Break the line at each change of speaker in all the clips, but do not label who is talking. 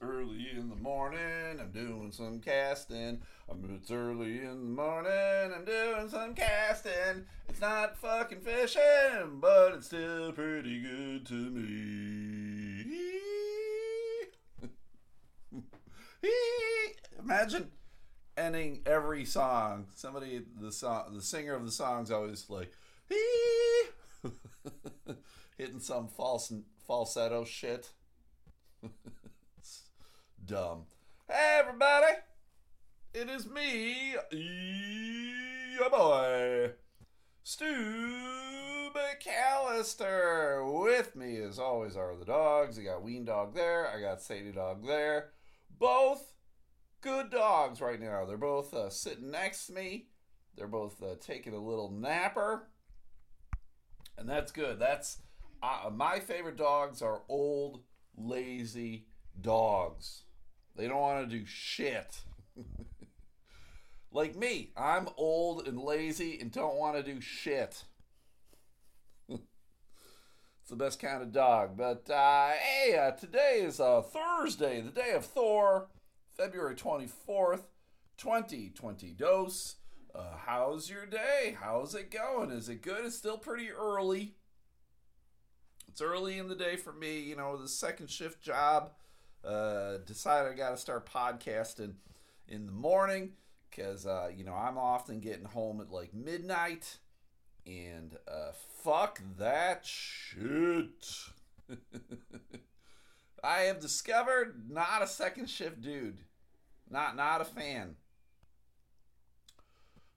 early in the morning, I'm doing some casting. I'm, it's early in the morning, I'm doing some casting. It's not fucking fishing, but it's still pretty good to me. Imagine ending every song. Somebody, the song, the singer of the song's always like, hitting some false falsetto shit. dumb. Hey, everybody! It is me, your boy, Stu McAllister. With me, as always, are the dogs. I got Ween Dog there. I got Sadie Dog there. Both good dogs right now. They're both uh, sitting next to me. They're both uh, taking a little napper. And that's good. That's uh, my favorite dogs are old, lazy dogs. They don't want to do shit. like me, I'm old and lazy and don't want to do shit. it's the best kind of dog. But uh, hey, uh, today is uh, Thursday, the day of Thor, February 24th, 2020 dose. Uh, how's your day? How's it going? Is it good? It's still pretty early. It's early in the day for me, you know, the second shift job. Uh, decided I got to start podcasting in the morning because, uh, you know, I'm often getting home at like midnight. And uh, fuck that shit. I have discovered not a second shift dude. Not not a fan.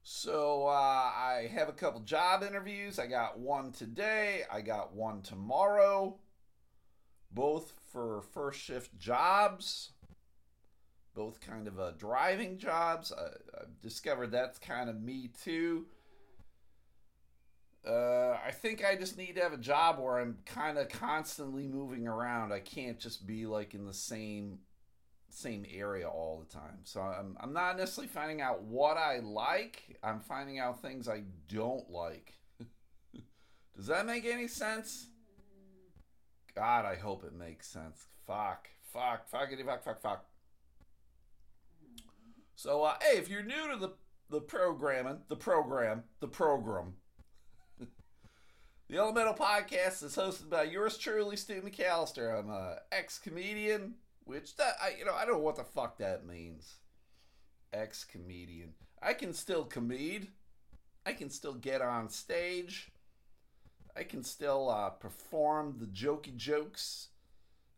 So uh, I have a couple job interviews. I got one today. I got one tomorrow. Both for first shift jobs. Both kind of uh, driving jobs. I, discovered that's kind of me too. Uh, I think I just need to have a job where I'm kind of constantly moving around. I can't just be like in the same same area all the time. So I'm I'm not necessarily finding out what I like. I'm finding out things I don't like. Does that make any sense? God, I hope it makes sense. Fuck, fuck, fuckity, fuck, fuck, fuck. So, uh, hey, if you're new to the the programming, the program, the program, the Elemental Podcast is hosted by yours truly, Stu McAllister. I'm a ex comedian, which that I you know I don't know what the fuck that means. Ex comedian. I can still comede. I can still get on stage. I can still uh, perform the jokey jokes.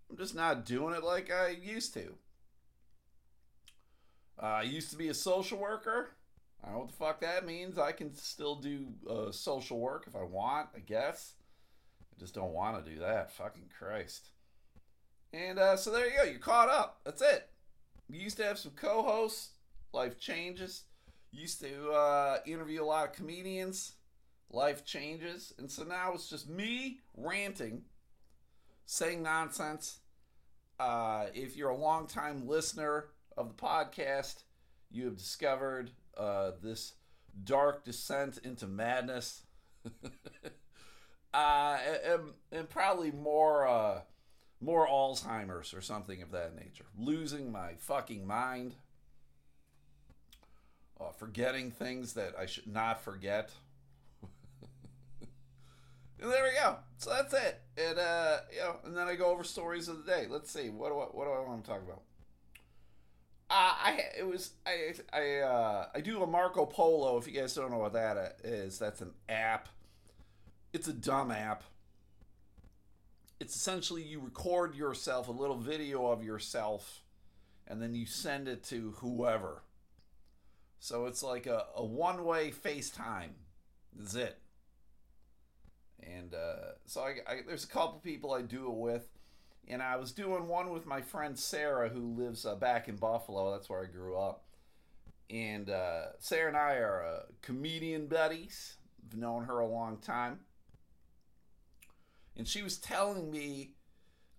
I'm just not doing it like I used to. Uh, I used to be a social worker. I don't know what the fuck that means. I can still do uh, social work if I want, I guess. I just don't want to do that. Fucking Christ. And uh, so there you go. You're caught up. That's it. We used to have some co hosts. Life changes. Used to uh, interview a lot of comedians. Life changes. And so now it's just me ranting, saying nonsense. Uh, if you're a longtime listener of the podcast, you have discovered uh, this dark descent into madness. uh, and, and, probably more uh, more Alzheimer's or something of that nature. Losing my fucking mind. Uh, forgetting things that I should not forget. And there we go. So that's it. And uh, you know, and then I go over stories of the day. Let's see. What do I, what do I want to talk about? Uh, I it was I I uh, I do a Marco Polo. If you guys don't know what that is, that's an app. It's a dumb app. It's essentially you record yourself a little video of yourself, and then you send it to whoever. So it's like a, a one way FaceTime. That's it. And uh, so I, I, there's a couple people I do it with and I was doing one with my friend Sarah, who lives uh, back in Buffalo. That's where I grew up. And uh, Sarah and I are uh, comedian buddies. I've known her a long time. And she was telling me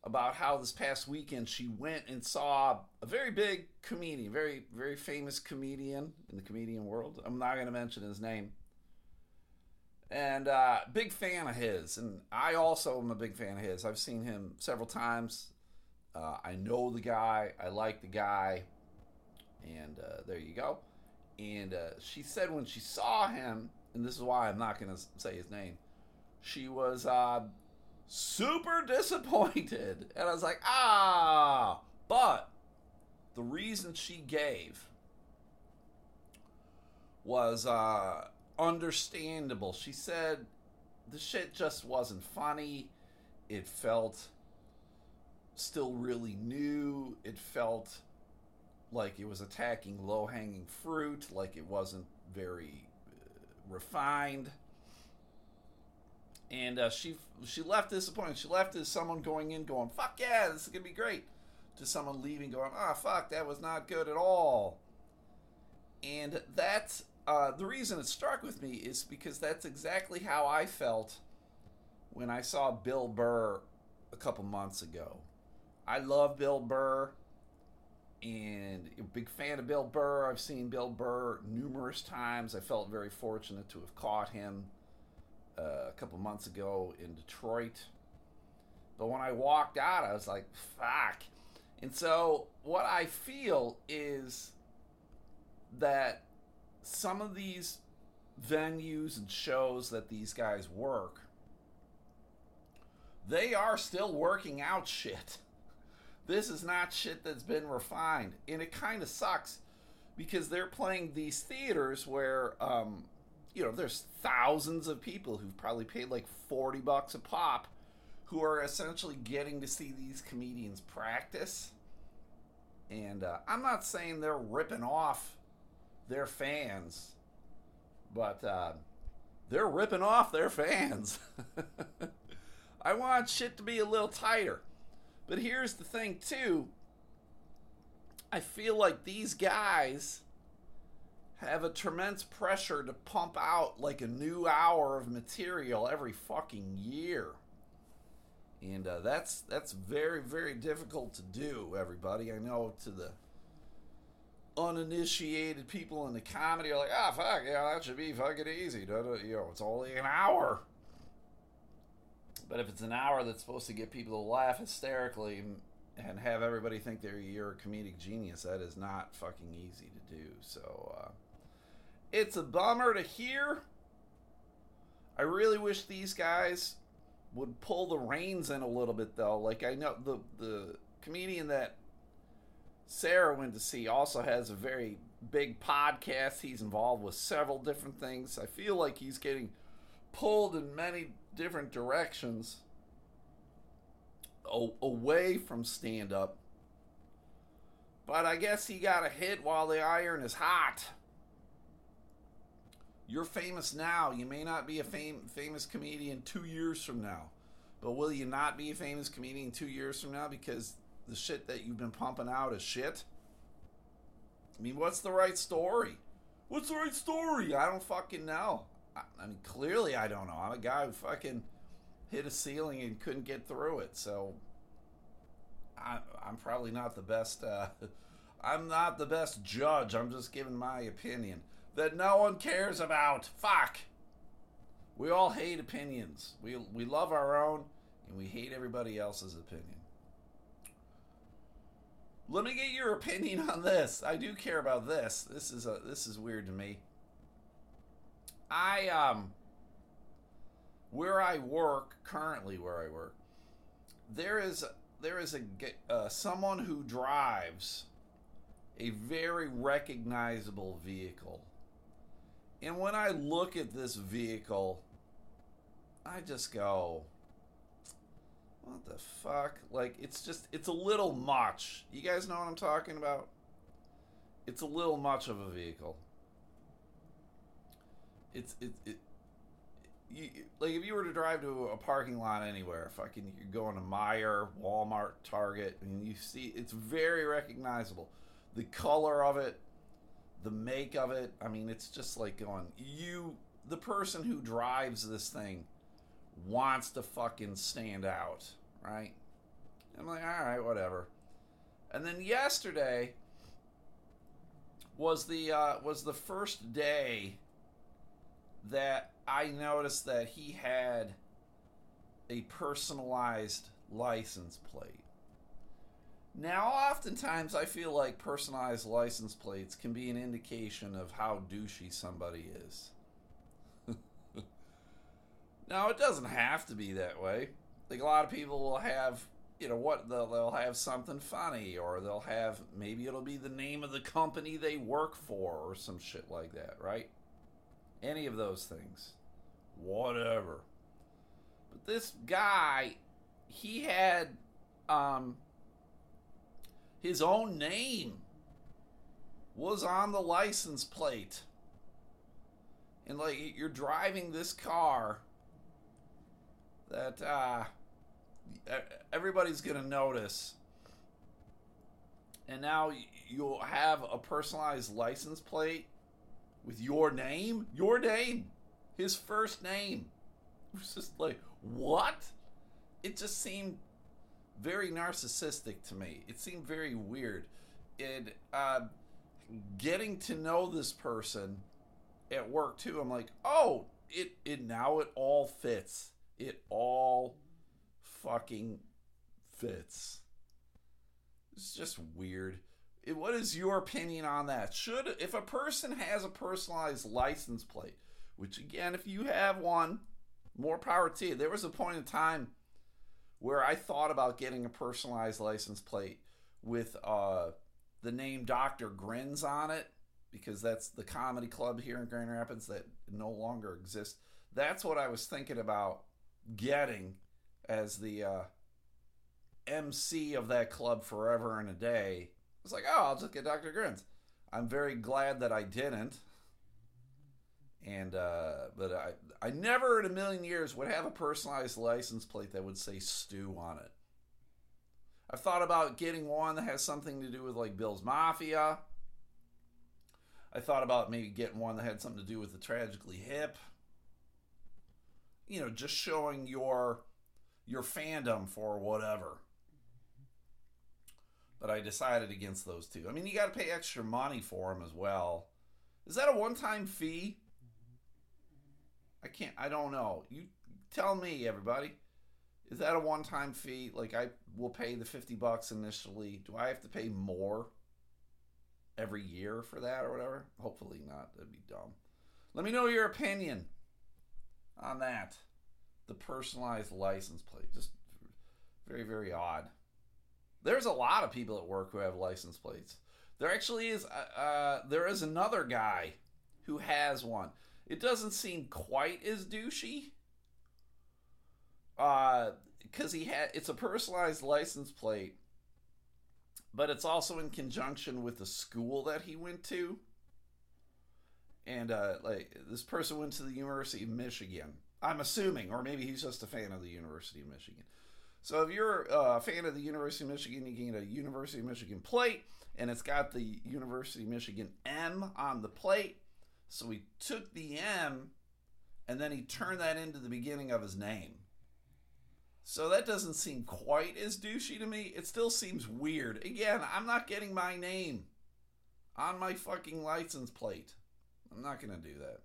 about how this past weekend she went and saw a very big comedian, very, very famous comedian in the comedian world. I'm not going to mention his name and uh, big fan of his. And I also am a big fan of his. I've seen him several times. Uh, I know the guy. I like the guy. And uh, there you go. And uh, she said when she saw him, and this is why I'm not going to say his name, she was uh, super disappointed. And I was like, ah. But the reason she gave was uh, understandable. She said the shit just wasn't funny. It felt still really new. It felt like it was attacking low hanging fruit, like it wasn't very uh, refined. And uh, she she left disappointed. She left as someone going in going, "Fuck yeah, this is gonna be great," to someone leaving going, "Ah, oh, fuck, that was not good at all." And that's uh, the reason it struck with me is because that's exactly how I felt when I saw Bill Burr a couple months ago. I love Bill Burr and a big fan of Bill Burr. I've seen Bill Burr numerous times. I felt very fortunate to have caught him uh, a couple months ago in Detroit. But when I walked out, I was like, fuck. And so, what I feel is that some of these venues and shows that these guys work, they are still working out shit. This is not shit that's been refined. And it kind of sucks because they're playing these theaters where, um, you know, there's thousands of people who've probably paid like 40 bucks a pop who are essentially getting to see these comedians practice. And uh, I'm not saying they're ripping off their fans, but uh, they're ripping off their fans. I want shit to be a little tighter. But here's the thing, too. I feel like these guys have a tremendous pressure to pump out like a new hour of material every fucking year. And uh, that's that's very very difficult to do. Everybody, I know to the uninitiated people in the comedy are like, ah, fuck, yeah, that should be fucking easy. You know, it's only an hour. But if it's an hour that's supposed to get people to laugh hysterically and have everybody think they're you're a comedic genius, that is not fucking easy to do. So uh, it's a bummer to hear. I really wish these guys would pull the reins in a little bit though. Like I know the the comedian that Sarah went to see also has a very big podcast. He's involved with several different things. I feel like he's getting pulled in many different directions away from stand up. But I guess he got a hit while the iron is hot. You're famous now. You may not be a fam- famous comedian two years from now. But will you not be a famous comedian two years from now because the shit that you've been pumping out is shit? I mean, what's the right story? What's the right story? I don't fucking know. I, I mean, clearly I don't know. I'm a guy who fucking hit a ceiling and couldn't get through it. So I, I'm probably not the best. Uh, I'm not the best judge. I'm just giving my opinion that no one cares about. Fuck. We all hate opinions. We we love our own, and we hate everybody else's opinion. Let me get your opinion on this. I do care about this. This is a this is weird to me. I um where I work currently, where I work, there is there is a uh, someone who drives a very recognizable vehicle, and when I look at this vehicle, I just go, "What the fuck?" Like it's just it's a little much. You guys know what I'm talking about? It's a little much of a vehicle. It's it, it you, like if you were to drive to a parking lot anywhere, fucking you're going to Meijer, Walmart, Target, and you see it's very recognizable. The color of it, the make of it, I mean, it's just like going, you, the person who drives this thing wants to fucking stand out, right? I'm like, all right, whatever. And then yesterday was the uh, was the first day that I noticed that he had a personalized license plate. Now, oftentimes, I feel like personalized license plates can be an indication of how douchey somebody is. Now, it doesn't have to be that way. Like, a lot of people will have, you know, what, they'll, they'll have something funny, or they'll have, maybe it'll be the name of the company they work for, or some shit like that, right? Any of those things. Whatever. But this guy, he had, um, his own name was on the license plate. And like you're driving this car that uh everybody's going to notice. And now you'll have a personalized license plate with your name, your name, his first name. It was just like, what? It just seemed very narcissistic to me. It seemed very weird. And uh, getting to know this person at work too, I'm like, oh, it it now it all fits. It all fucking fits. It's just weird. It, what is your opinion on that? Should if a person has a personalized license plate, which again, if you have one, more power to you. There was a point in time where I thought about getting a personalized license plate with uh, the name Dr. Grins on it because that's the comedy club here in Grand Rapids that no longer exists. That's what I was thinking about getting as the uh, MC of that club forever and a day. I was like, oh, I'll just get Dr. Grins. I'm very glad that I didn't and uh, but I I never in a million years would have a personalized license plate that would say Stu on it. I've thought about getting one that has something to do with like Bills Mafia. I thought about maybe getting one that had something to do with the Tragically Hip. You know, just showing your your fandom for whatever. But I decided against those two. I mean, you got to pay extra money for them as well. Is that a one-time fee? I can't. I don't know. You tell me, everybody. Is that a one-time fee? Like I will pay the fifty bucks initially. Do I have to pay more every year for that or whatever? Hopefully not. That'd be dumb. Let me know your opinion on that. The personalized license plate. Just very, very odd. There's a lot of people at work who have license plates. There actually is. Uh, uh, there is another guy who has one. It doesn't seem quite as douchey. Uh, because he had it's a personalized license plate, but it's also in conjunction with the school that he went to. And uh, like this person went to the University of Michigan. I'm assuming, or maybe he's just a fan of the University of Michigan. So if you're uh, a fan of the University of Michigan, you can get a University of Michigan plate, and it's got the University of Michigan M on the plate. So he took the M and then he turned that into the beginning of his name. So that doesn't seem quite as douchey to me. It still seems weird. Again, I'm not getting my name on my fucking license plate. I'm not going to do that.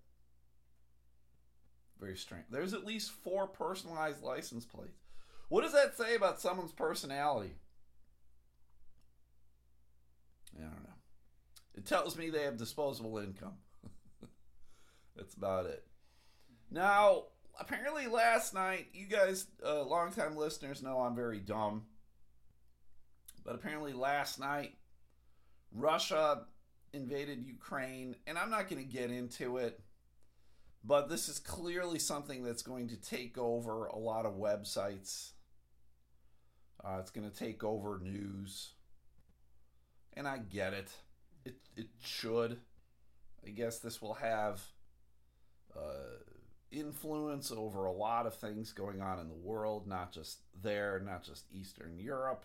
Very strange. There's at least four personalized license plates. What does that say about someone's personality? I don't know. It tells me they have disposable income. That's about it. Now, apparently last night, you guys, uh, longtime listeners, know I'm very dumb. But apparently last night, Russia invaded Ukraine, and I'm not going to get into it, but this is clearly something that's going to take over a lot of websites. Uh, it's going to take over news, and I get it. It it should. I guess this will have uh, influence over a lot of things going on in the world, not just there, not just Eastern Europe.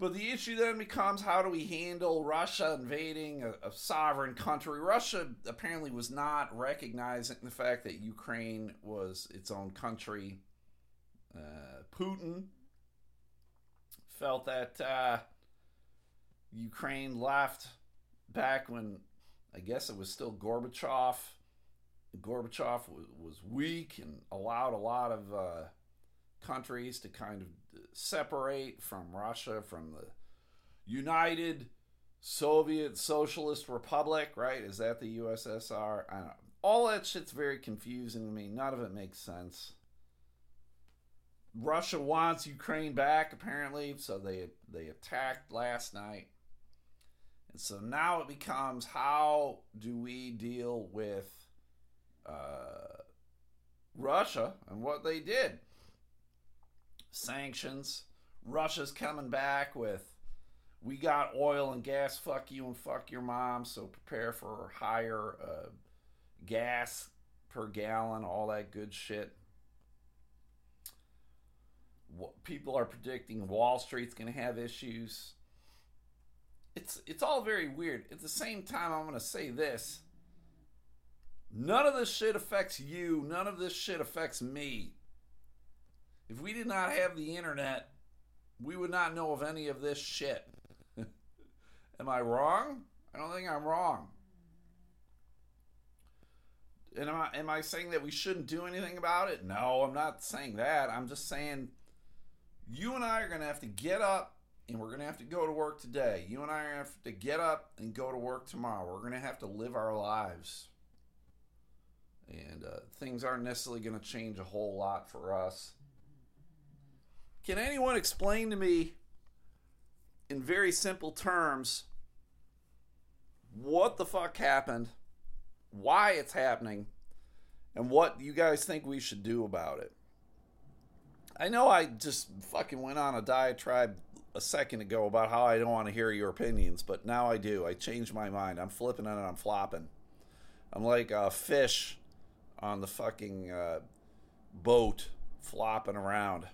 But the issue then becomes how do we handle Russia invading a, a, sovereign country? Russia apparently was not recognizing the fact that Ukraine was its own country. Uh, Putin felt that uh, Ukraine left back when I guess it was still Gorbachev. Gorbachev was, weak and allowed a lot of uh, countries to kind of separate from Russia, from the United Soviet Socialist Republic, right? Is that the USSR? I don't know. All that shit's very confusing to me. None of it makes sense. Russia wants Ukraine back, apparently, so they they attacked last night. And so now it becomes how do we deal with uh, Russia and what they did? Sanctions. Russia's coming back with we got oil and gas, fuck you and fuck your mom, so prepare for higher uh, gas per gallon, all that good shit. People are predicting Wall Street's going to have issues. It's it's all very weird. At the same time, I'm going to say this. None of this shit affects you. None of this shit affects me. If we did not have the internet, we would not know of any of this shit. Am I wrong? I don't think I'm wrong. And am I, am I saying that we shouldn't do anything about it? No, I'm not saying that. I'm just saying you and I are going to have to get up and we're going to have to go to work today. You and I are going to have to get up and go to work tomorrow. We're going to have to live our lives. And uh, things aren't necessarily going to change a whole lot for us. Can anyone explain to me in very simple terms what the fuck happened, why it's happening, and what you guys think we should do about it? I know I just fucking went on a diatribe a second ago about how I don't want to hear your opinions, but now I do. I changed my mind. I'm flipping and I'm flopping. I'm like a fish on the fucking uh, boat flopping around.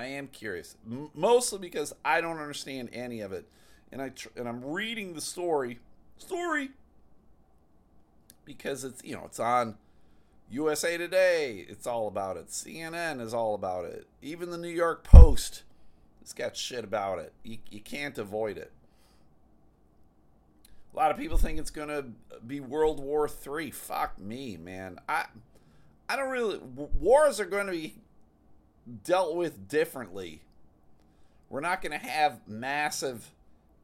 I am curious, M- mostly because I don't understand any of it, and I tr- and I'm reading the story, story, because it's you know it's on USA Today. It's all about it. CNN is all about it. Even the New York Post it's got shit about it. You, you can't avoid it. A lot of people think it's to be World War Three. Fuck me, man. I I don't really. Wars are going to be dealt with differently. We're not going to have massive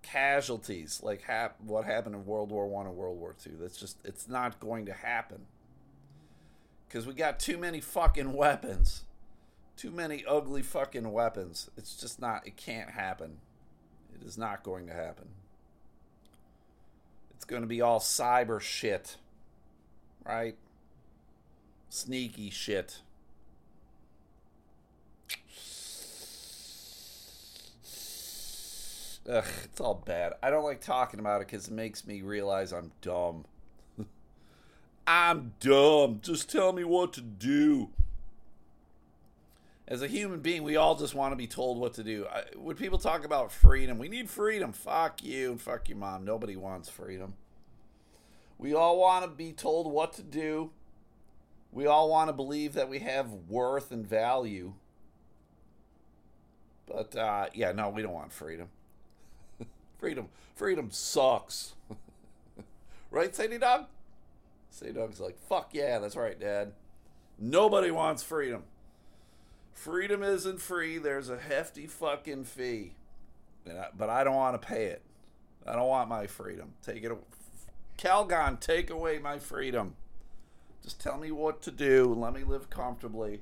casualties like hap- what happened in World War One and World War Two. That's just it's not going to happen because we got too many fucking weapons, too many ugly fucking weapons. It's just not. It can't happen. It is not going to happen. It's going to be all cyber shit, right? Sneaky shit. Ugh, it's all bad. I don't like talking about it because it makes me realize I'm dumb. I'm dumb. Just tell me what to do. As a human being, we all just want to be told what to do. I, when people talk about freedom, we need freedom. Fuck you and fuck your mom. Nobody wants freedom. We all want to be told what to do. We all want to believe that we have worth and value. But uh, yeah, no, we don't want freedom. Freedom, freedom sucks. right, Sadie Dog? Sadie Dog's like, fuck yeah, that's right, Dad. Nobody wants freedom. Freedom isn't free. There's a hefty fucking fee. I, but I don't want to pay it. I don't want my freedom. Take it. Calgon, take away my freedom. Just tell me what to do. Let me live comfortably.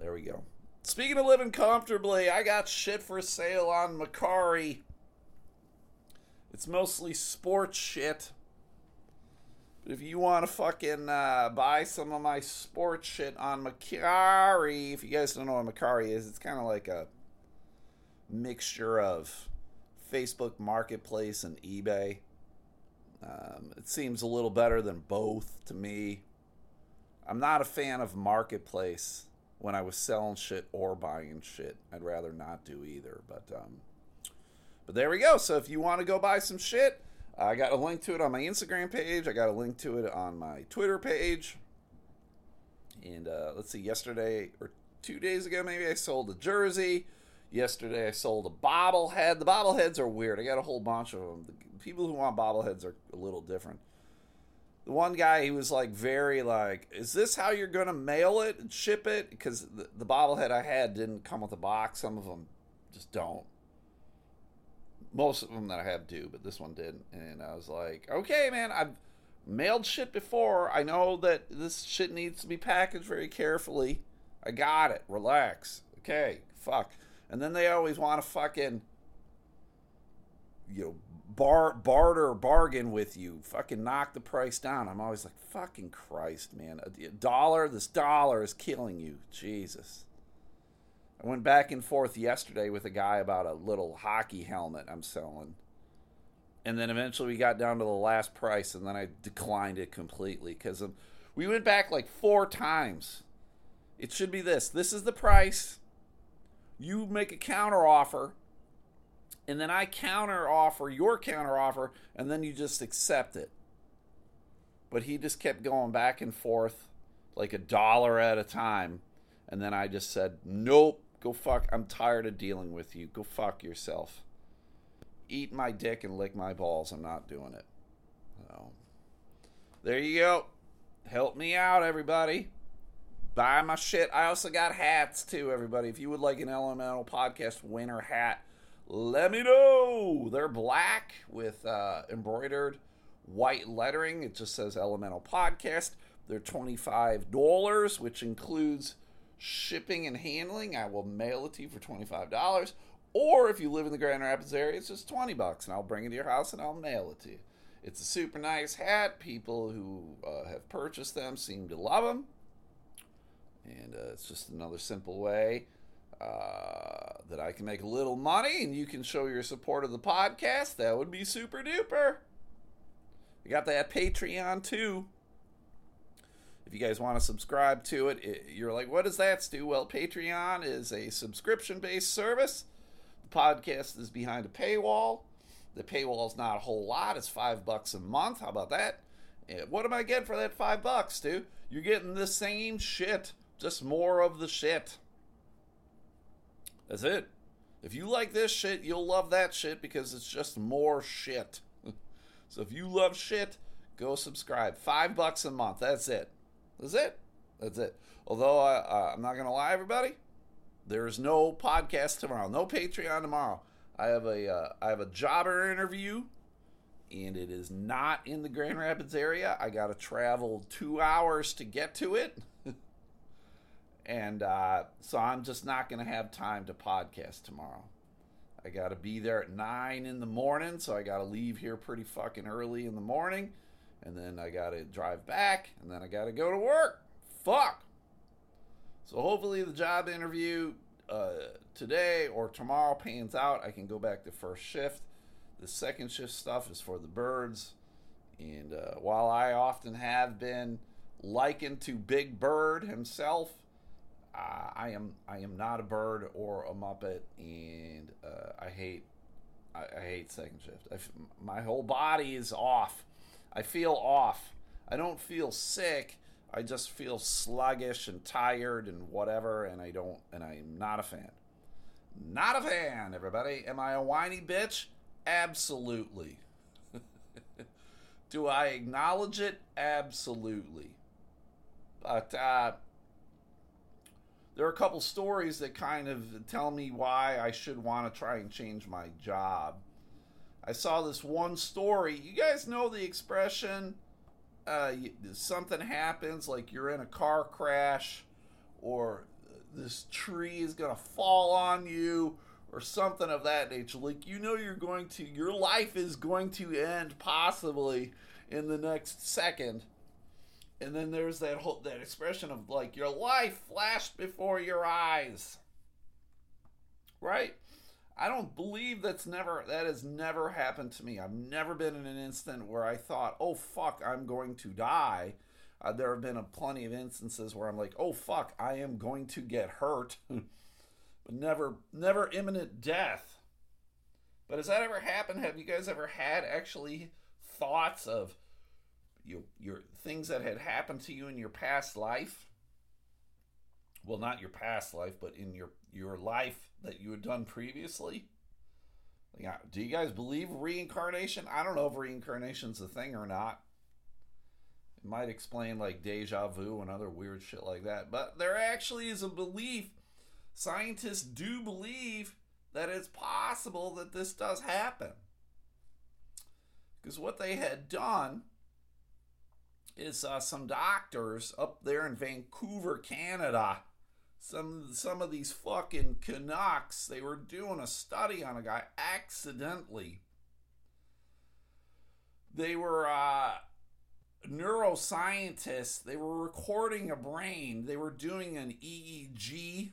There we go. Speaking of living comfortably, I got shit for sale on Mercari. It's mostly sports shit. But if you want to fucking uh, buy some of my sports shit on Mercari, if you guys don't know what Mercari is, it's kind of like a mixture of Facebook Marketplace and eBay. Um, it seems a little better than both to me. I'm not a fan of Marketplace when I was selling shit or buying shit. I'd rather not do either. But um, but there we go. So if you want to go buy some shit, I got a link to it on my Instagram page. I got a link to it on my Twitter page. And uh, let's see, yesterday or two days ago, maybe I sold a jersey. Yesterday I sold a bobblehead. The bobbleheads are weird. I got a whole bunch of them. The people who want bobbleheads are a little different. The one guy, he was like very like, "Is this how you're gonna mail it and ship it?" Because the, the bobblehead I had didn't come with a box. Some of them just don't. Most of them that I have do, but this one didn't. And I was like, "Okay, man, I've mailed shit before. I know that this shit needs to be packaged very carefully. I got it. Relax. Okay, fuck." And then they always want to fucking, you know, bar barter bargain with you, fucking knock the price down. I'm always like, fucking Christ, man, a, dollar. This dollar is killing you, Jesus. I went back and forth yesterday with a guy about a little hockey helmet I'm selling. And then eventually we got down to the last price, and then I declined it completely because we went back like four times. It should be this. This is the price. You make a counter offer and then I counter offer your counter offer, and then you just accept it. But he just kept going back and forth like a dollar at a time. And then I just said, Nope, go fuck. I'm tired of dealing with you. Go fuck yourself. Eat my dick and lick my balls. I'm not doing it. So, there you go. Help me out, everybody. Buy my shit. I also got hats too, everybody. If you would like an Elemental Podcast winter hat, let me know. They're black with uh, embroidered white lettering. It just says Elemental Podcast. They're $25, which includes shipping and handling. I will mail it to you for $25. Or if you live in the Grand Rapids area, it's just 20 bucks and I'll bring it to your house and I'll mail it to you. It's a super nice hat. People who uh, have purchased them seem to love them. And uh, it's just another simple way uh, that I can make a little money and you can show your support of the podcast, that would be super duper. We got that Patreon too. If you guys want to subscribe to it, it you're like, what does that, Stu? Well, Patreon is a subscription based service. The podcast is behind a paywall. The paywall is not a whole lot, it's five bucks a month. How about that? Eh, what am I getting for that five bucks, dude? You're getting the same shit, just more of the shit. That's it. If you like this shit, you'll love that shit because it's just more shit. so if you love shit, go subscribe. Five bucks a month. That's it. That's it. That's it. Although uh, uh, I'm not gonna lie, everybody, there is no podcast tomorrow. No Patreon tomorrow. I have a uh, I have a jobber interview, and it is not in the Grand Rapids area. I got to travel two hours to get to it and uh, so I'm just not going to have time to podcast tomorrow. I got to be there at nine in the morning, so I got to leave here pretty fucking early in the morning, and then I got to drive back, and then I got to go to work. Fuck. So hopefully the job interview uh, today or tomorrow pans out. I can go back to first shift. The second shift stuff is for the birds, and uh, while I often have been likened to Big Bird himself uh, I am I am not a bird or a muppet, and uh, I hate I, I, hate second shift. my whole body is off. I feel off. I don't feel sick. I just feel sluggish and tired and whatever, and I don't and I'm not a fan. Not a fan, everybody. Am I a whiny bitch? Absolutely. Do I acknowledge it? Absolutely. But uh, there are a couple stories that kind of tell me why I should want to try and change my job. I saw this one story. You guys know the expression uh, something happens, like you're in a car crash, or this tree is going to fall on you, or something of that nature. Like, you know, you're going to, your life is going to end possibly in the next second and then there's that whole that expression of like your life flashed before your eyes right i don't believe that's never that has never happened to me. I've never been in an instant where i thought oh fuck i'm going to die. Uh, there have been a plenty of instances where i'm like oh fuck i am going to get hurt. But never never imminent death. But has that ever happened? Have you guys ever had actually thoughts of your your things that had happened to you in your past life? Well not your past life but in your your life that you had done previously yeah do you guys believe reincarnation i don't know if reincarnation's a thing or not It might explain like deja vu and other weird shit like that. But there actually is a belief. Scientists do believe that it's possible that this does happen. Because what they had done is uh, some doctors up there in Vancouver, Canada. Some some of these fucking Canucks, they were doing a study on a guy accidentally. They were uh, neuroscientists. They were recording a brain. They were doing an EEG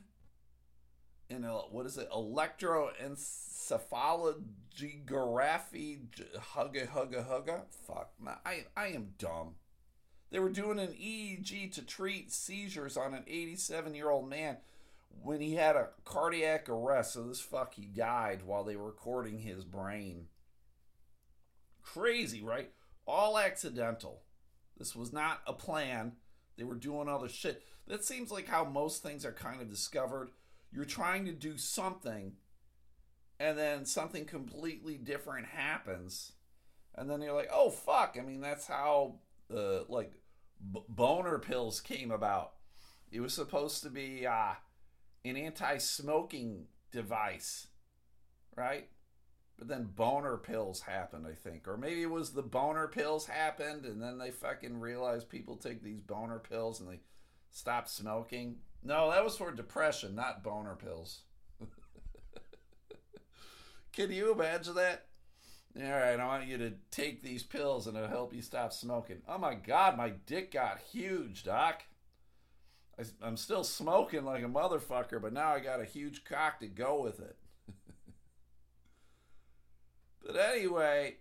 in a what is it? Electroencephalography. Hugga hugga hugga. Fuck, man, I I am dumb. They were doing an EEG to treat seizures on an 87 year old man when he had a cardiac arrest. So this fuck he died while they were recording his brain. Crazy, right? All accidental. This was not a plan. They were doing other shit. That seems like how most things are kind of discovered. You're trying to do something, and then something completely different happens. And then you're like, oh, fuck. I mean, that's how, uh, like, b- boner pills came about. It was supposed to be uh, an anti smoking device, right? But then boner pills happened, I think. Or maybe it was the boner pills happened and then they fucking realized people take these boner pills and they stop smoking. No, that was for depression, not boner pills. Can you imagine that? All right, I want you to take these pills and it'll help you stop smoking. Oh my God, my dick got huge, Doc. I, I'm still smoking like a motherfucker, but now I got a huge cock to go with it. but anyway,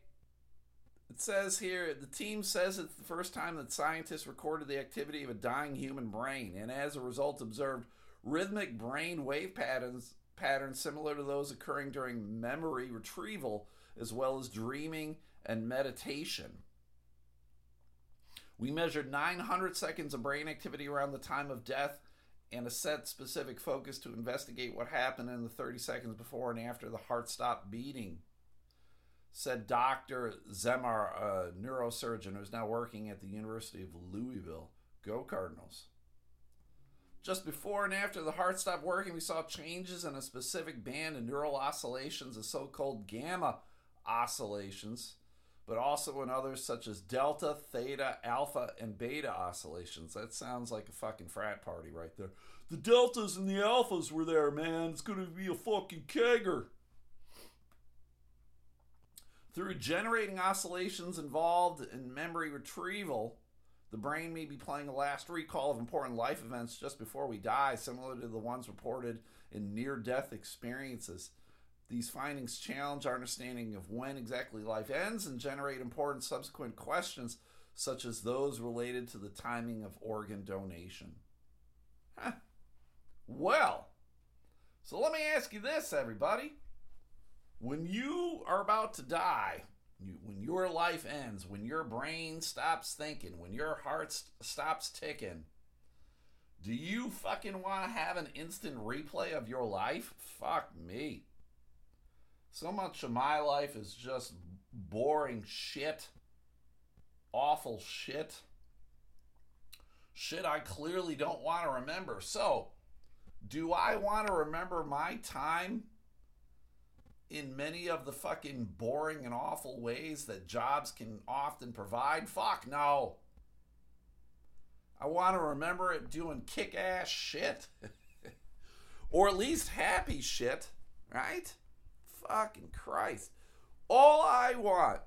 it says here the team says it's the first time that scientists recorded the activity of a dying human brain, and as a result, observed rhythmic brain wave patterns patterns similar to those occurring during memory retrieval as well as dreaming and meditation. We measured 900 seconds of brain activity around the time of death and a set specific focus to investigate what happened in the 30 seconds before and after the heart stopped beating, said Dr. Zemmar, a neurosurgeon who's now working at the University of Louisville. Go Cardinals. Just before and after the heart stopped working, we saw changes in a specific band of neural oscillations, the so called gamma oscillations, but also in others such as delta, theta, alpha, and beta oscillations. That sounds like a fucking frat party right there. The deltas and the alphas were there, man. It's going to be a fucking kegger. Through generating oscillations involved in memory retrieval, the brain may be playing a last recall of important life events just before we die, similar to the ones reported in near death experiences. These findings challenge our understanding of when exactly life ends and generate important subsequent questions, such as those related to the timing of organ donation. Huh. Well, so let me ask you this, everybody. When you are about to die, you, when your life ends, when your brain stops thinking, when your heart st- stops ticking, do you fucking want to have an instant replay of your life? Fuck me. So much of my life is just boring shit, awful shit, shit I clearly don't want to remember. So, do I want to remember my time in many of the fucking boring and awful ways that jobs can often provide? Fuck no. I want to remember it doing kick ass shit. or at least happy shit, right? Fucking Christ. All I want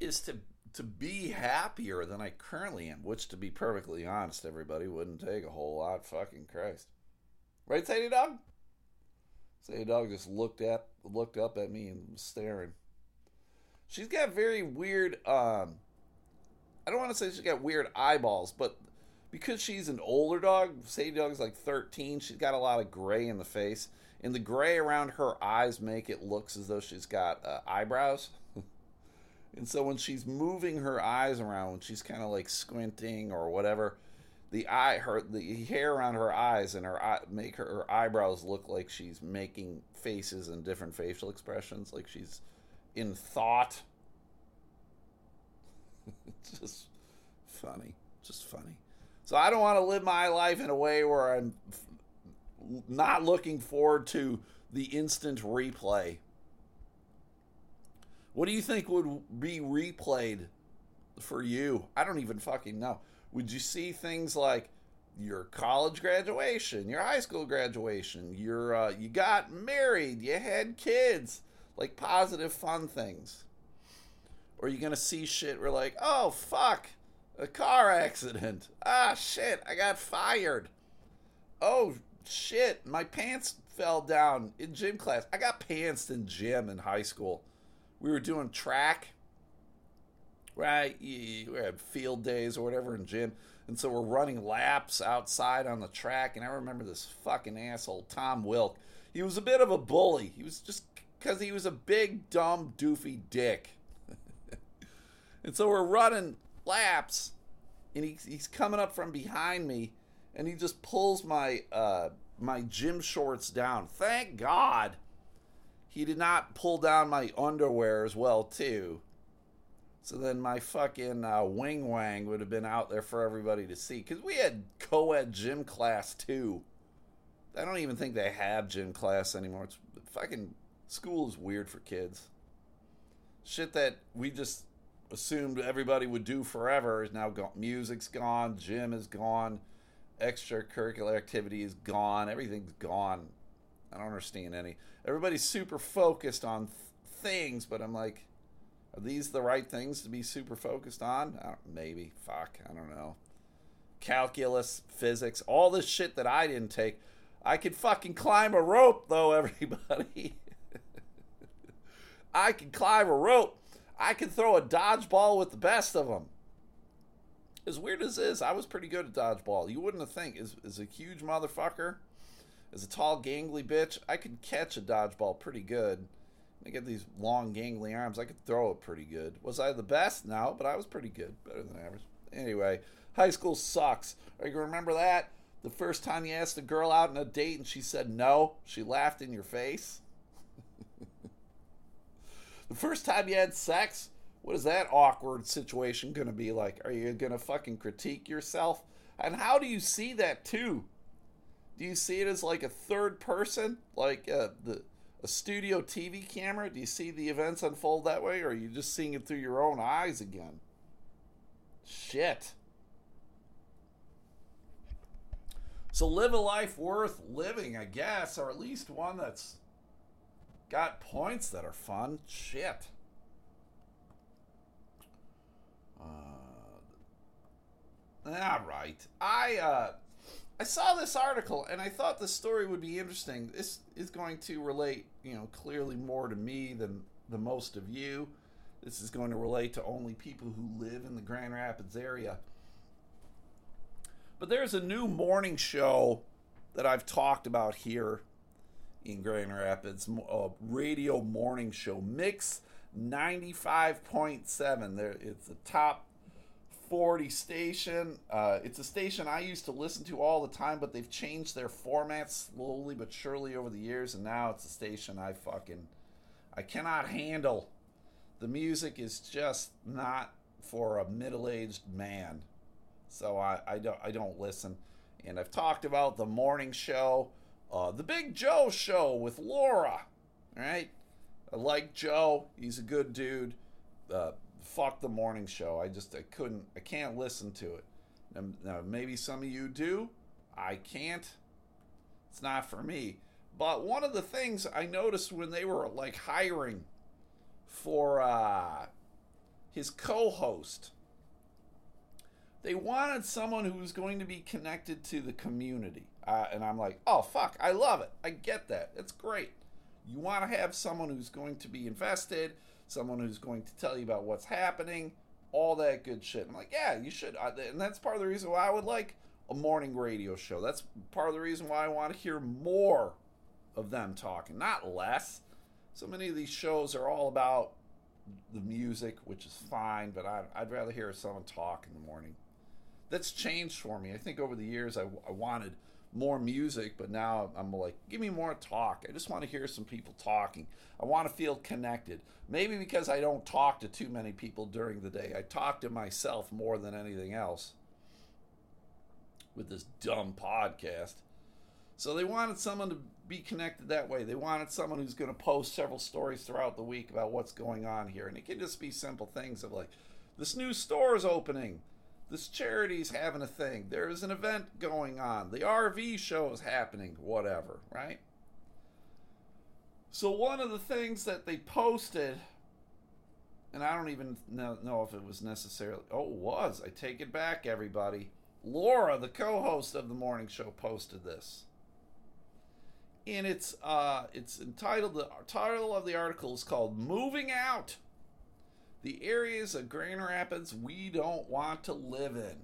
is to to be happier than I currently am, which to be perfectly honest, everybody wouldn't take a whole lot. Fucking Christ. Right, Sadie Dog? Sadie Dog just looked at looked up at me and was staring. She's got very weird um I don't want to say she's got weird eyeballs, but because she's an older dog, Sadie Dog's like 13, she's got a lot of gray in the face and the gray around her eyes make it looks as though she's got uh, eyebrows. and so when she's moving her eyes around, when she's kind of like squinting or whatever, the eye, her the hair around her eyes and her eye, make her, her eyebrows look like she's making faces and different facial expressions, like she's in thought. just funny. Just funny. So I don't want to live my life in a way where I'm not looking forward to the instant replay. What do you think would be replayed for you? I don't even fucking know. Would you see things like your college graduation, your high school graduation, your uh, you got married, you had kids, like positive fun things? Or are you gonna see shit where like, oh fuck, a car accident. Ah shit, I got fired. Oh shit, my pants fell down in gym class. I got pantsed in gym in high school. We were doing track, right? We had field days or whatever in gym. And so we're running laps outside on the track. And I remember this fucking asshole, Tom Wilk. He was a bit of a bully. He was just because he was a big, dumb, doofy dick. and so we're running laps. And he, he's coming up from behind me. And he just pulls my uh, my gym shorts down. Thank God he did not pull down my underwear as well too. So then my fucking uh, wing wang would have been out there for everybody to see because we had co-ed gym class too. I don't even think they have gym class anymore. It's fucking school is weird for kids. Shit that we just assumed everybody would do forever is now gone. Music's gone, gym is gone, extracurricular activity is gone, everything's gone. I don't understand any. Everybody's super focused on th- things, but I'm like, are these the right things to be super focused on? maybe. Fuck. I don't know. Calculus, physics, all this shit that I didn't take. I could fucking climb a rope, though, everybody. I can climb a rope. I can throw a dodgeball with the best of them. As weird as this, I was pretty good at dodgeball. You wouldn't have think. As, as a huge motherfucker, as a tall, gangly bitch, I could catch a dodgeball pretty good. I get these long, gangly arms. I could throw it pretty good. Was I the best? No, but I was pretty good. Better than average. Anyway, high school sucks. Are you gonna remember that? The first time you asked a girl out on a date and she said no, she laughed in your face. the first time you had sex, what is that awkward situation going to be like? Are you going to fucking critique yourself? And how do you see that too? Do you see it as like a third person, like uh, the a studio TV camera? Do you see the events unfold that way, or are you just seeing it through your own eyes again? Shit. So live a life worth living, I guess, or at least one that's got points that are fun. Shit. Uh, all right. I uh, I saw this article and I thought the story would be interesting. This is going to relate, you know, clearly more to me than the most of you. This is going to relate to only people who live in the Grand Rapids area. But there's a new morning show that I've talked about here in Grand Rapids, a radio morning show, Mix 95.7. There, it's the top 40 station. Uh, it's a station I used to listen to all the time, but they've changed their format slowly but surely over the years, and now it's a station I fucking I cannot handle. The music is just not for a middle-aged man, so I, I don't I don't listen. And I've talked about the morning show, uh, the Big Joe show with Laura. Right? I like Joe. He's a good dude. Uh, fuck the morning show. I just I couldn't I can't listen to it. Now, maybe some of you do. I can't. It's not for me. But one of the things I noticed when they were like hiring for uh, his co-host, they wanted someone who was going to be connected to the community. Uh, and I'm like, oh fuck, I love it. I get that. It's great. You want to have someone who's going to be invested someone who's going to tell you about what's happening, all that good shit. I'm like, yeah, you should. And that's part of the reason why I would like a morning radio show. That's part of the reason why I want to hear more of them talking, not less. So many of these shows are all about the music, which is fine, but I, would rather hear someone talk in the morning. That's changed for me. I think over the years I, I wanted more music, but now I'm like, give me more talk. I just want to hear some people talking. I want to feel connected. Maybe because I don't talk to too many people during the day. I talk to myself more than anything else with this dumb podcast. So they wanted someone to be connected that way. They wanted someone who's going to post several stories throughout the week about what's going on here. And it can just be simple things of like, this new store is opening this charity's having a thing. There is an event going on. The RV show is happening, whatever, right? So one of the things that they posted, and I don't even know, if it was necessarily. Oh, it was. I take it back, everybody. Laura, the co-host of the morning show, posted this. And it's uh, it's entitled. The title of the article is called "Moving Out." The areas of Grand Rapids we don't want to live in.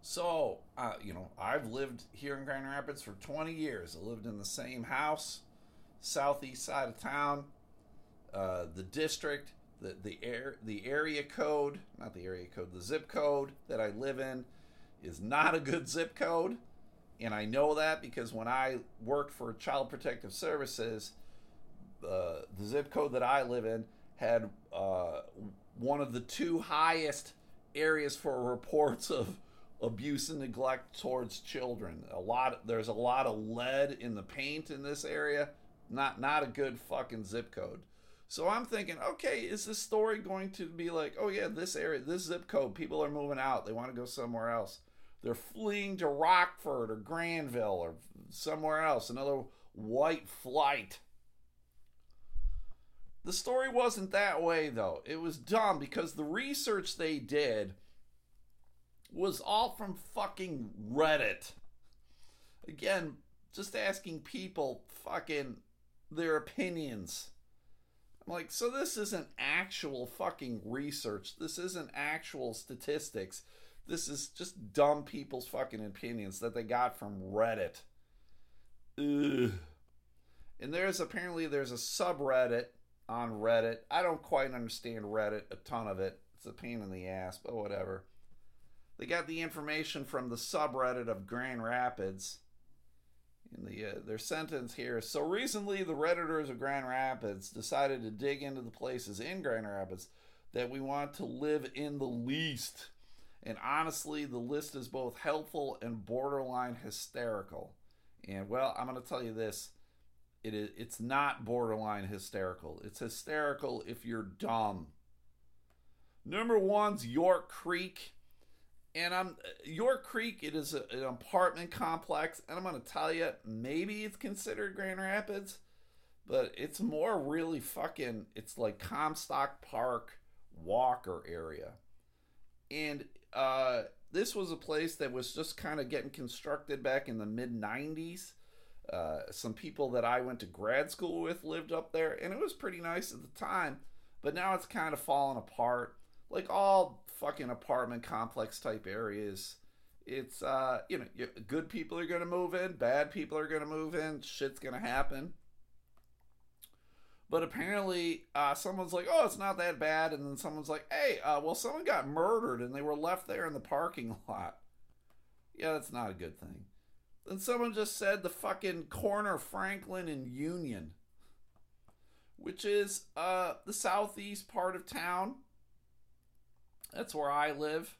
So, uh, you know, I've lived here in Grand Rapids for 20 years. I lived in the same house, southeast side of town, uh, the district, the the air the area code, not the area code, the zip code that I live in is not a good zip code, and I know that because when I worked for Child Protective Services, uh, the zip code that I live in had uh, one of the two highest areas for reports of abuse and neglect towards children. A lot there's a lot of lead in the paint in this area. Not not a good fucking zip code. So I'm thinking, okay, is this story going to be like, oh yeah, this area, this zip code, people are moving out, they want to go somewhere else. They're fleeing to Rockford or Granville or somewhere else, another white flight. The story wasn't that way, though. It was dumb because the research they did was all from fucking Reddit. Again, just asking people fucking their opinions. I'm like, so this isn't actual fucking research. This isn't actual statistics. This is just dumb people's fucking opinions that they got from Reddit. Ugh. And there's apparently there's a subreddit on Reddit. I don't quite understand Reddit, a ton of it. It's a pain in the ass, but whatever. They got the information from the subreddit of Grand Rapids. In the uh, their sentence here, so recently the redditors of Grand Rapids decided to dig into the places in Grand Rapids that we want to live in the least. And honestly, the list is both helpful and borderline hysterical. And well, I'm going to tell you this it is it's not borderline hysterical. It's hysterical if you're dumb. Number one's York Creek. And I'm York Creek, it is a, an apartment complex, and I'm gonna tell you, maybe it's considered Grand Rapids, but it's more really fucking it's like Comstock Park Walker area. And uh this was a place that was just kind of getting constructed back in the mid 90s uh, some people that I went to grad school with lived up there, and it was pretty nice at the time. But now it's kind of fallen apart, like all fucking apartment complex type areas. It's uh, you know, good people are gonna move in, bad people are gonna move in, shit's gonna happen. But apparently, uh, someone's like, "Oh, it's not that bad," and then someone's like, "Hey, uh, well, someone got murdered and they were left there in the parking lot." Yeah, that's not a good thing. Then someone just said the fucking corner Franklin and Union, which is uh, the southeast part of town. That's where I live.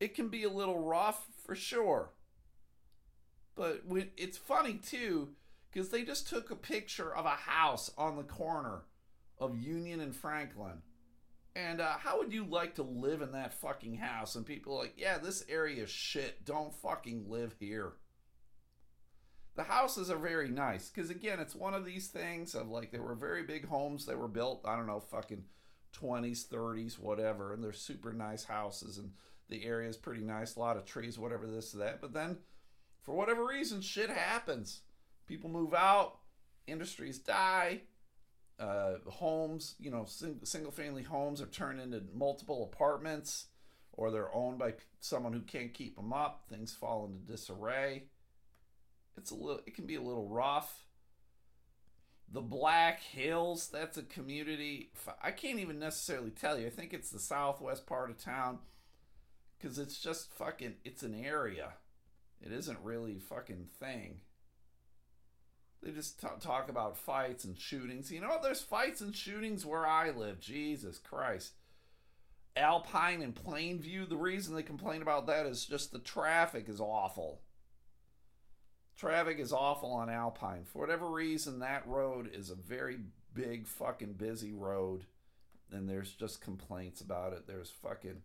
It can be a little rough for sure. But it's funny too, because they just took a picture of a house on the corner of Union and Franklin. And uh, how would you like to live in that fucking house? And people like, yeah, this area is shit. Don't fucking live here the houses are very nice because again it's one of these things of like there were very big homes that were built i don't know fucking 20s 30s whatever and they're super nice houses and the area is pretty nice a lot of trees whatever this that but then for whatever reason shit happens. People move out industries die uh, homes you know sing- single family homes are turned into multiple apartments or they're owned by someone who can't keep them up things fall into disarray it's a little it can be a little rough the black hills that's a community i can't even necessarily tell you i think it's the southwest part of town because it's just fucking it's an area It isn't really fucking thing. They just t- talk about fights and shootings. You know, there's fights and shootings where I live. Jesus Christ. Alpine and Plainview, the reason they complain about that is just the traffic is awful. Traffic is awful on Alpine. For whatever reason, that road is a very big, fucking busy road. And there's just complaints about it. There's fucking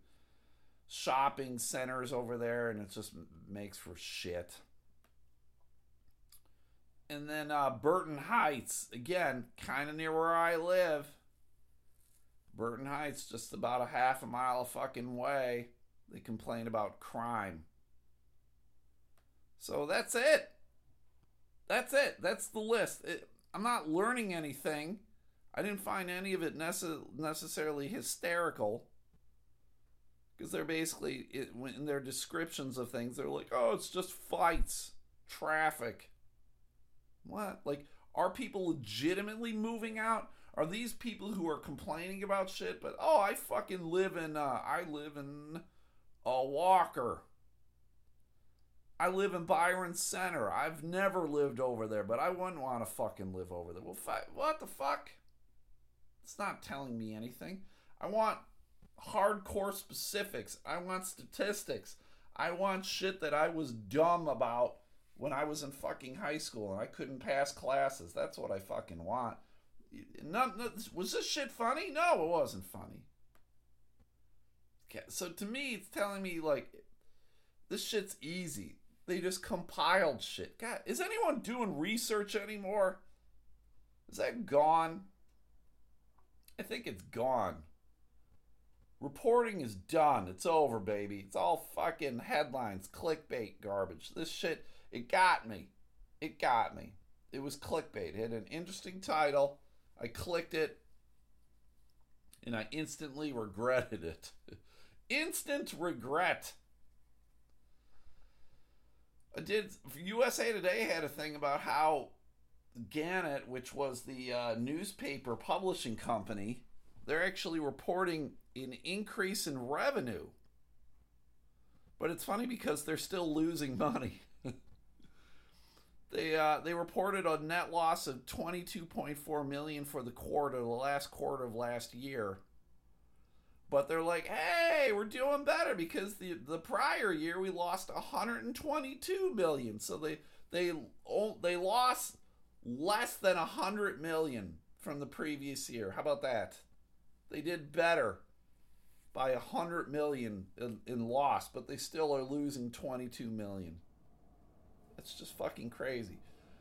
shopping centers over there, and it just makes for shit. And then uh, Burton Heights, again, kind of near where I live. Burton Heights, just about a half a mile of fucking way. They complain about crime. So that's it. That's it. That's the list. It, I'm not learning anything. I didn't find any of it necess- necessarily hysterical. Because they're basically, it, in their descriptions of things, they're like, oh, it's just fights, traffic. What? Like, are people legitimately moving out? Are these people who are complaining about shit, but oh, I fucking live in, uh, I live in a Walker. I live in Byron Center. I've never lived over there, but I wouldn't want to fucking live over there. Well, fi- what the fuck? It's not telling me anything. I want hardcore specifics. I want statistics. I want shit that I was dumb about when I was in fucking high school and I couldn't pass classes. That's what I fucking want. Was this shit funny? No, it wasn't funny. Okay, so to me, it's telling me like this shit's easy. They just compiled shit. God, is anyone doing research anymore? Is that gone? I think it's gone. Reporting is done. It's over, baby. It's all fucking headlines, clickbait garbage. This shit, it got me. It got me. It was clickbait. It had an interesting title. I clicked it and I instantly regretted it. Instant regret. Did. USA Today had a thing about how Gannett, which was the uh, newspaper publishing company, they're actually reporting an increase in revenue. But it's funny because they're still losing money. they uh, they reported a net loss of 22.4 million for the quarter, the last quarter of last year. But they're like, "Hey, we're doing better because the the prior year we lost 122 million. So they they they lost less than 100 million from the previous year. How about that? They did better by 100 million in, in loss, but they still are losing 22 million. It's just fucking crazy.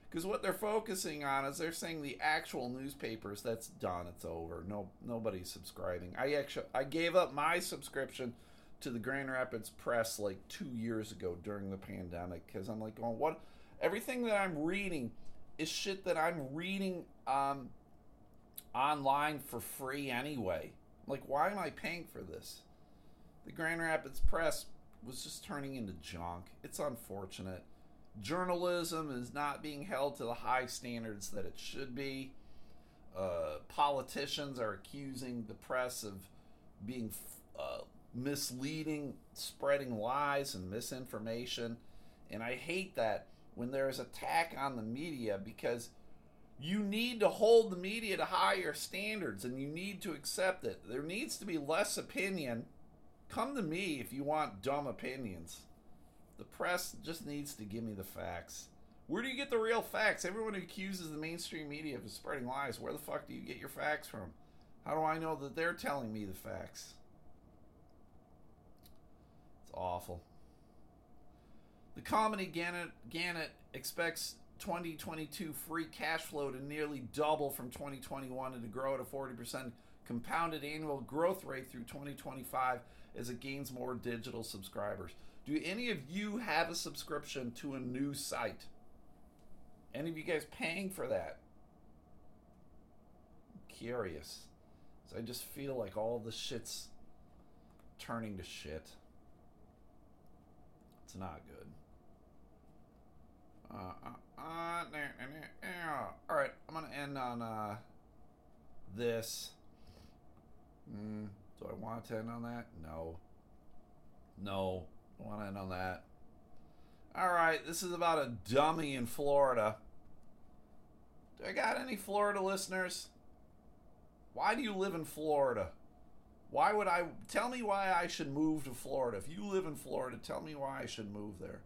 Because what they're focusing on is they're saying the actual newspapers that's done, it's over. No, nobody's subscribing. I actually I gave up my subscription to the Grand Rapids Press like two years ago during the pandemic because I'm like, going, what? Everything that I'm reading is shit that I'm reading um, online for free anyway. Like, why am I paying for this? The Grand Rapids Press was just turning into junk. It's unfortunate journalism is not being held to the high standards that it should be. Uh, politicians are accusing the press of being uh, misleading, spreading lies and misinformation. And I hate that when there's attack on the media because you need to hold the media to higher standards and you need to accept it. There needs to be less opinion. Come to me if you want dumb opinions. The press just needs to give me the facts. Where do you get the real facts? Everyone who accuses the mainstream media of spreading lies. Where the fuck do you get your facts from? How do I know that they're telling me the facts? It's awful. The comedy Gannett, Gannett expects 2022 free cash flow to nearly double from 2021 and to grow at a 40% compounded annual growth rate through 2025 as it gains more digital subscribers. Do any of you have a subscription to a news site? Any of you guys paying for that? I'm curious. So I just feel like all the shit's turning to shit. It's not good. Uh, uh, uh, all right, I'm gonna end on uh, this. Mm, do I want to end on that? No. No. Want to end on that. All right, this is about a dummy in Florida. Do I got any Florida listeners? Why do you live in Florida? Why would I tell me why I should move to Florida? If you live in Florida, tell me why I should move there.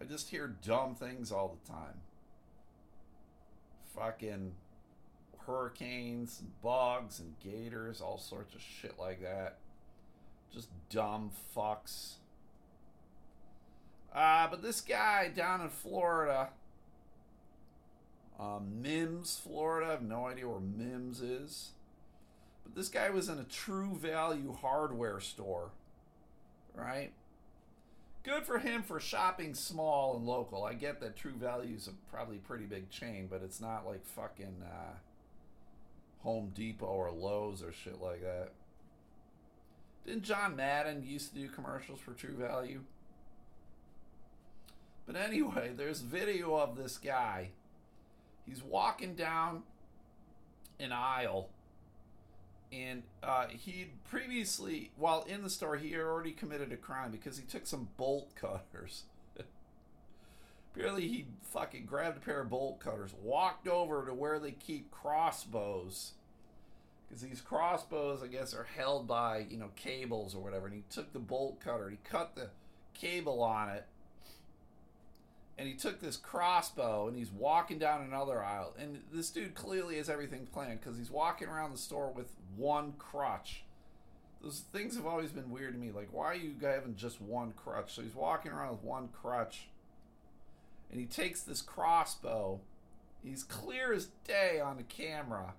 I just hear dumb things all the time. Fucking hurricanes bugs and gators, all sorts of shit like that. Just dumb fucks. Uh, but this guy down in Florida, um, Mims, Florida, I have no idea where Mims is. But this guy was in a true value hardware store, right? Good for him for shopping small and local. I get that True Value is a probably pretty big chain, but it's not like fucking uh, Home Depot or Lowe's or shit like that. Didn't John Madden used to do commercials for True Value? But anyway, there's video of this guy. He's walking down an aisle and uh, he previously, while in the store, he already committed a crime because he took some bolt cutters. Apparently, he fucking grabbed a pair of bolt cutters, walked over to where they keep crossbows, because these crossbows, I guess, are held by you know cables or whatever. And he took the bolt cutter, he cut the cable on it, and he took this crossbow and he's walking down another aisle. And this dude clearly has everything planned because he's walking around the store with one crutch. Those things have always been weird to me. Like, why are you having just one crutch? So he's walking around with one crutch. And he takes this crossbow. He's clear as day on the camera.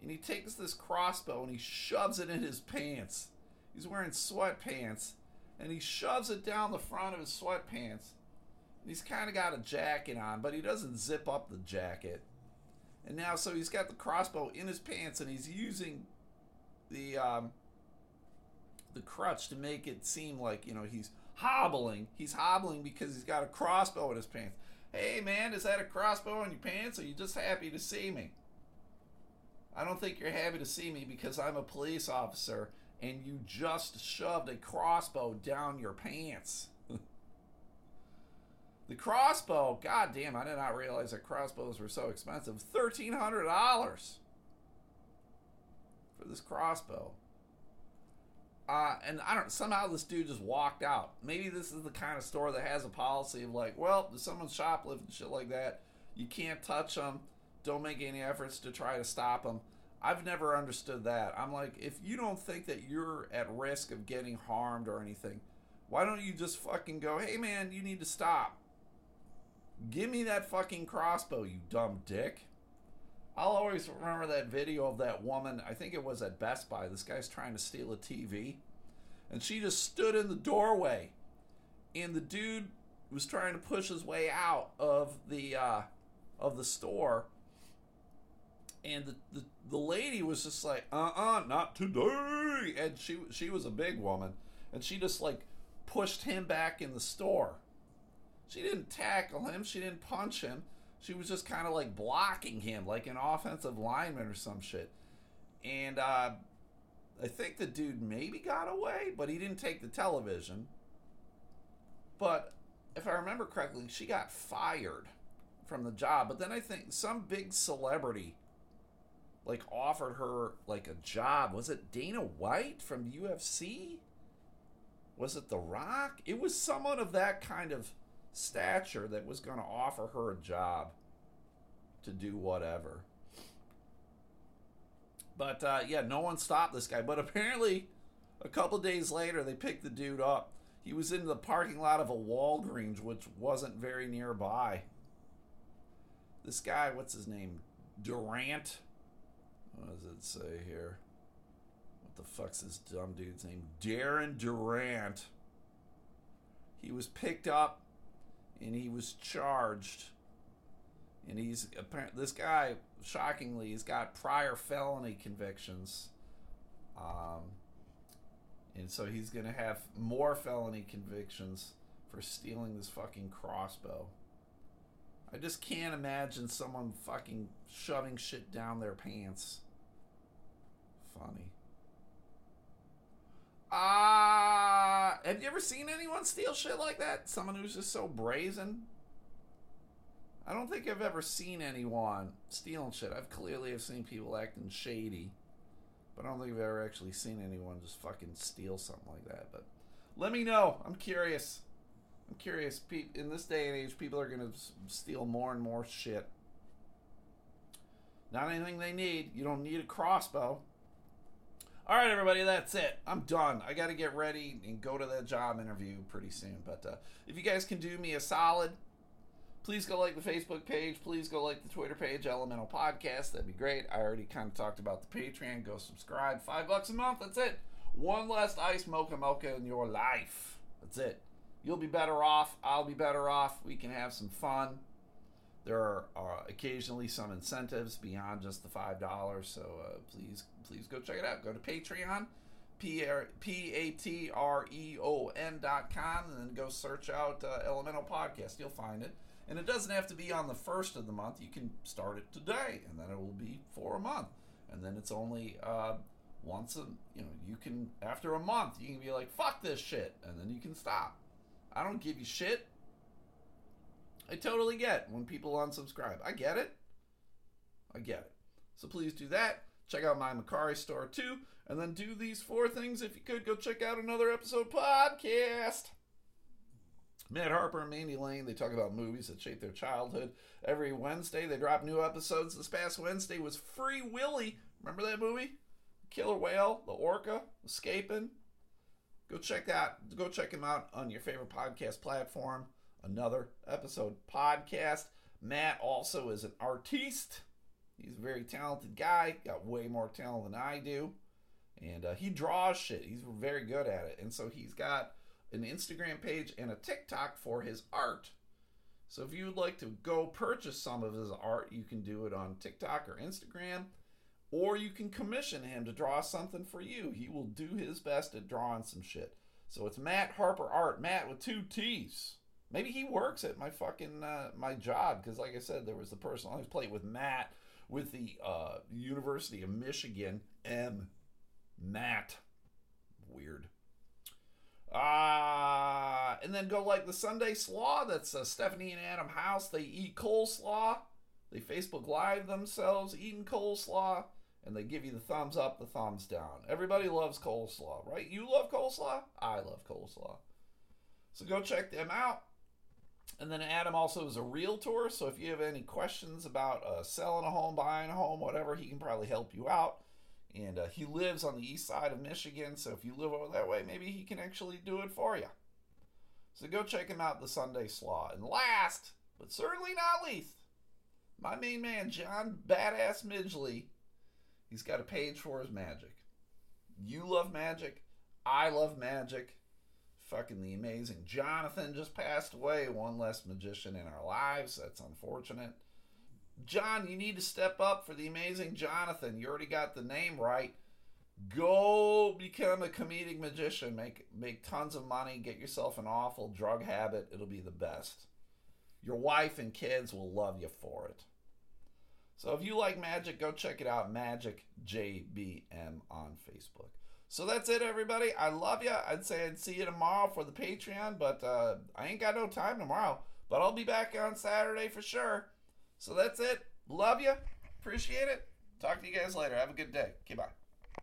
And he takes this crossbow and he shoves it in his pants. He's wearing sweatpants. And he shoves it down the front of his sweatpants He's kind of got a jacket on, but he doesn't zip up the jacket. And now, so he's got the crossbow in his pants, and he's using the um, the crutch to make it seem like you know he's hobbling. He's hobbling because he's got a crossbow in his pants. Hey man, is that a crossbow in your pants? Or are you just happy to see me? I don't think you're happy to see me because I'm a police officer and you just shoved a crossbow down your pants. The crossbow, god damn, I did not realize that crossbows were so expensive. $1,300 for this crossbow. Uh, and I don't, somehow this dude just walked out. Maybe this is the kind of store that has a policy of like, well, if someone's shoplifting shit like that, you can't touch them. Don't make any efforts to try to stop them. I've never understood that. I'm like, if you don't think that you're at risk of getting harmed or anything, why don't you just fucking go, hey man, you need to stop? Give me that fucking crossbow, you dumb dick. I'll always remember that video of that woman. I think it was at Best Buy. This guy's trying to steal a TV. And she just stood in the doorway. And the dude was trying to push his way out of the uh, of the store. And the, the, the lady was just like, uh-uh, not today. And she she was a big woman. And she just like pushed him back in the store. She didn't tackle him. She didn't punch him. She was just kind of like blocking him, like an offensive lineman or some shit. And uh, I think the dude maybe got away, but he didn't take the television. But if I remember correctly, she got fired from the job. But then I think some big celebrity like offered her like a job. Was it Dana White from UFC? Was it The Rock? It was someone of that kind of stature that was going to offer her a job to do whatever. But uh, yeah, no one stopped this guy. But apparently, a couple days later, they picked the dude up. He was in the parking lot of a Walgreens, which wasn't very nearby. This guy, what's his name? Durant. What does it say here? What the fuck's this dumb dude's name? Darren Durant. He was picked up and he was charged. And he's apparently this guy, shockingly, he's got prior felony convictions. Um, and so he's to have more felony convictions for stealing this fucking crossbow. I just can't imagine someone fucking shoving shit down their pants. Funny. Uh, have you ever seen anyone steal shit like that? Someone who's just so brazen? I don't think I've ever seen anyone stealing shit. I've clearly have seen people acting shady, but I don't think I've ever actually seen anyone just fucking steal something like that. But let me know. I'm curious. I'm curious. In this day and age, people are gonna steal more and more shit. Not anything they need. You don't need a crossbow. All right, everybody, that's it. I'm done. I got to get ready and go to that job interview pretty soon. But uh, if you guys can do me a solid, please go like the Facebook page. Please go like the Twitter page, Elemental Podcast. That'd be great. I already kind of talked about the Patreon. Go subscribe. Five bucks a month. That's it. One less ice mocha mocha in your life. That's it. You'll be better off. I'll be better off. We can have some fun. There are uh, occasionally some incentives beyond just the five dollars, so uh, please, please go check it out. Go to Patreon, p a t r e o n dot com, and then go search out uh, Elemental Podcast. You'll find it, and it doesn't have to be on the first of the month. You can start it today, and then it will be for a month, and then it's only uh, once a you know you can after a month you can be like fuck this shit, and then you can stop. I don't give you shit. I totally get when people unsubscribe. I get it. I get it. So please do that. Check out my Macari store too. And then do these four things if you could. Go check out another episode podcast. Matt Harper and Mandy Lane, they talk about movies that shape their childhood. Every Wednesday, they drop new episodes. This past Wednesday was Free Willy. Remember that movie? Killer whale, the orca, escaping. Go check that. Go check him out on your favorite podcast platform another episode podcast. Matt also is an artiste. He's a very talented guy, got way more talent than I do. And uh, he draws shit. He's very good at it. And so he's got an Instagram page and a TikTok for his art. So if you would like to go purchase some of his art, you can do it on TikTok or Instagram. Or you can commission him to draw something for you. He will do his best at drawing some shit. So it's Matt Harper Art, Matt with two T's. Maybe he works at my fucking uh, my job because, like I said, there was the person I was playing with Matt with the uh, University of Michigan. M. Matt. Weird. Uh, and then go like the Sunday Slaw. That's uh, Stephanie and Adam House. They eat coleslaw. They Facebook Live themselves eating coleslaw, and they give you the thumbs up, the thumbs down. Everybody loves coleslaw, right? You love coleslaw. I love coleslaw. So go check them out. And then Adam also is a realtor, so if you have any questions about uh, selling a home, buying a home, whatever, he can probably help you out. And uh, he lives on the east side of Michigan, so if you live over that way, maybe he can actually do it for you. So go check him out, the Sunday Slaw. And last, but certainly not least, my main man, John Badass Midgley, he's got a page for his magic. You love magic. I love magic fucking the amazing Jonathan just passed away. One less magician in our lives. That's unfortunate. John, you need to step up for the amazing Jonathan. You already got the name right. Go become a comedic magician. Make make tons of money. Get yourself an awful drug habit. It'll be the best. Your wife and kids will love you for it. So if you like magic, go check it out. Magic JBM on Facebook. So that's it, everybody. I love you. I'd say I'd see you tomorrow for the Patreon, but uh, I ain't got no time tomorrow. But I'll be back on Saturday for sure. So that's it. Love you. Appreciate it. Talk to you guys later. Have a good day. Okay, bye.